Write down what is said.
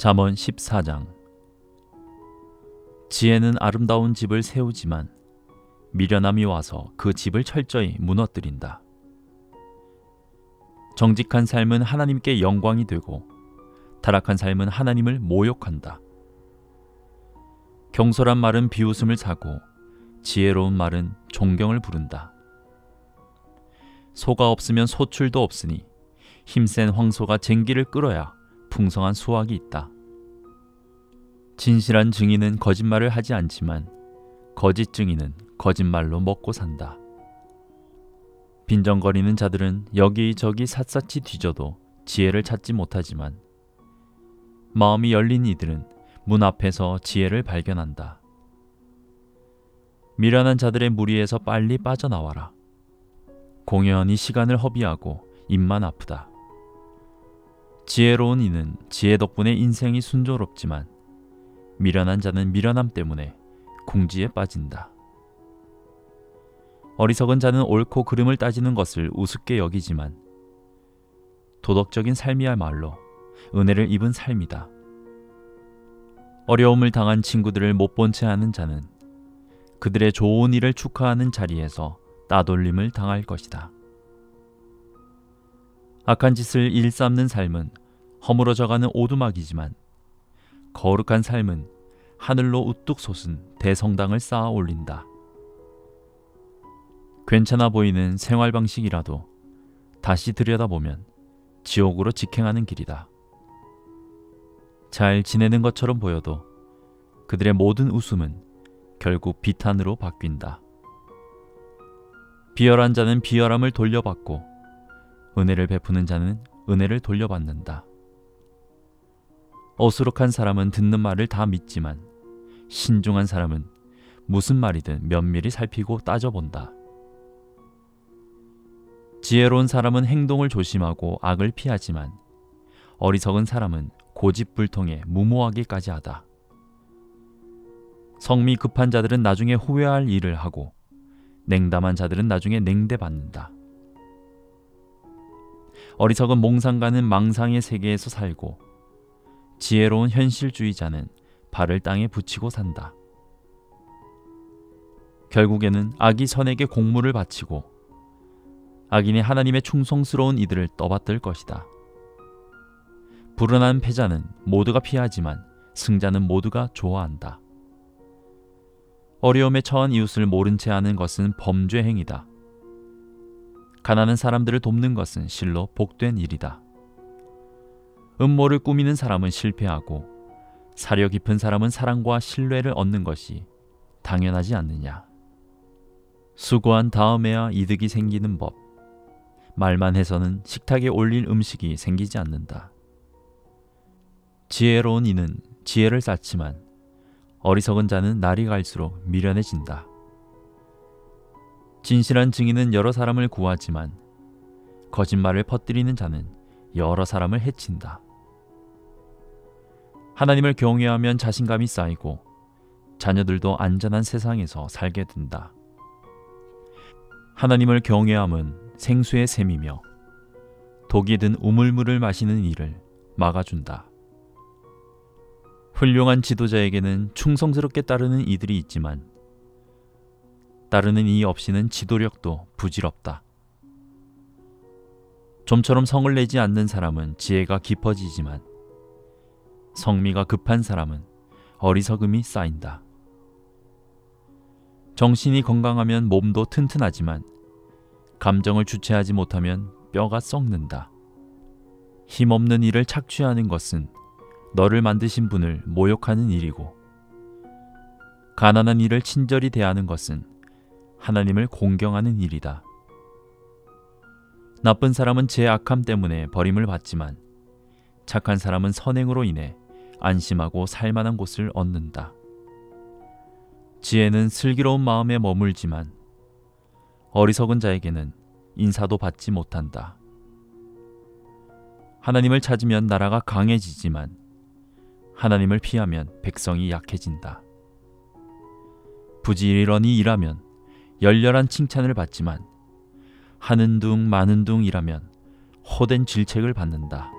잠언 14장 지혜는 아름다운 집을 세우지만 미련함이 와서 그 집을 철저히 무너뜨린다. 정직한 삶은 하나님께 영광이 되고 타락한 삶은 하나님을 모욕한다. 경솔한 말은 비웃음을 사고 지혜로운 말은 존경을 부른다. 소가 없으면 소출도 없으니 힘센 황소가 쟁기를 끌어야 풍성한 수확이 있다. 진실한 증인은 거짓말을 하지 않지만 거짓 증인은 거짓말로 먹고 산다. 빈정거리는 자들은 여기저기 샅샅이 뒤져도 지혜를 찾지 못하지만 마음이 열린 이들은 문 앞에서 지혜를 발견한다. 미련한 자들의 무리에서 빨리 빠져나와라. 공연히 시간을 허비하고 입만 아프다. 지혜로운 이는 지혜 덕분에 인생이 순조롭지만 미련한 자는 미련함 때문에 궁지에 빠진다. 어리석은 자는 옳고 그름을 따지는 것을 우습게 여기지만 도덕적인 삶이야말로 은혜를 입은 삶이다. 어려움을 당한 친구들을 못 본 채 하는 자는 그들의 좋은 일을 축하하는 자리에서 따돌림을 당할 것이다. 악한 짓을 일삼는 삶은 허물어져가는 오두막이지만 거룩한 삶은 하늘로 우뚝 솟은 대성당을 쌓아 올린다. 괜찮아 보이는 생활 방식이라도 다시 들여다보면 지옥으로 직행하는 길이다. 잘 지내는 것처럼 보여도 그들의 모든 웃음은 결국 비탄으로 바뀐다. 비열한 자는 비열함을 돌려받고 은혜를 베푸는 자는 은혜를 돌려받는다. 어수룩한 사람은 듣는 말을 다 믿지만 신중한 사람은 무슨 말이든 면밀히 살피고 따져본다. 지혜로운 사람은 행동을 조심하고 악을 피하지만 어리석은 사람은 고집불통에 무모하기까지 하다. 성미 급한 자들은 나중에 후회할 일을 하고 냉담한 자들은 나중에 냉대받는다. 어리석은 몽상가는 망상의 세계에서 살고 지혜로운 현실주의자는 발을 땅에 붙이고 산다. 결국에는 악이 선에게 공물을 바치고 악인이 하나님의 충성스러운 이들을 떠받들 것이다. 불운한 패자는 모두가 피하지만 승자는 모두가 좋아한다. 어려움에 처한 이웃을 모른 채 하는 것은 범죄 행위다. 가난한 사람들을 돕는 것은 실로 복된 일이다. 음모를 꾸미는 사람은 실패하고 사려 깊은 사람은 사랑과 신뢰를 얻는 것이 당연하지 않느냐. 수고한 다음에야 이득이 생기는 법. 말만 해서는 식탁에 올릴 음식이 생기지 않는다. 지혜로운 이는 지혜를 쌓지만 어리석은 자는 날이 갈수록 미련해진다. 진실한 증인은 여러 사람을 구하지만 거짓말을 퍼뜨리는 자는 여러 사람을 해친다. 하나님을 경외하면 자신감이 쌓이고 자녀들도 안전한 세상에서 살게 된다. 하나님을 경외함은 생수의 샘이며 독이 든 우물물을 마시는 일을 막아준다. 훌륭한 지도자에게는 충성스럽게 따르는 이들이 있지만 따르는 이 없이는 지도력도 부질없다. 좀처럼 성을 내지 않는 사람은 지혜가 깊어지지만 성미가 급한 사람은 어리석음이 쌓인다. 정신이 건강하면 몸도 튼튼하지만 감정을 주체하지 못하면 뼈가 썩는다. 힘없는 일을 착취하는 것은 너를 만드신 분을 모욕하는 일이고 가난한 일을 친절히 대하는 것은 하나님을 공경하는 일이다. 나쁜 사람은 제 악함 때문에 버림을 받지만 착한 사람은 선행으로 인해 안심하고 살만한 곳을 얻는다. 지혜는 슬기로운 마음에 머물지만 어리석은 자에게는 인사도 받지 못한다. 하나님을 찾으면 나라가 강해지지만 하나님을 피하면 백성이 약해진다. 부지런히 일하면 열렬한 칭찬을 받지만 하는 둥 마는 둥 일하면 호된 질책을 받는다.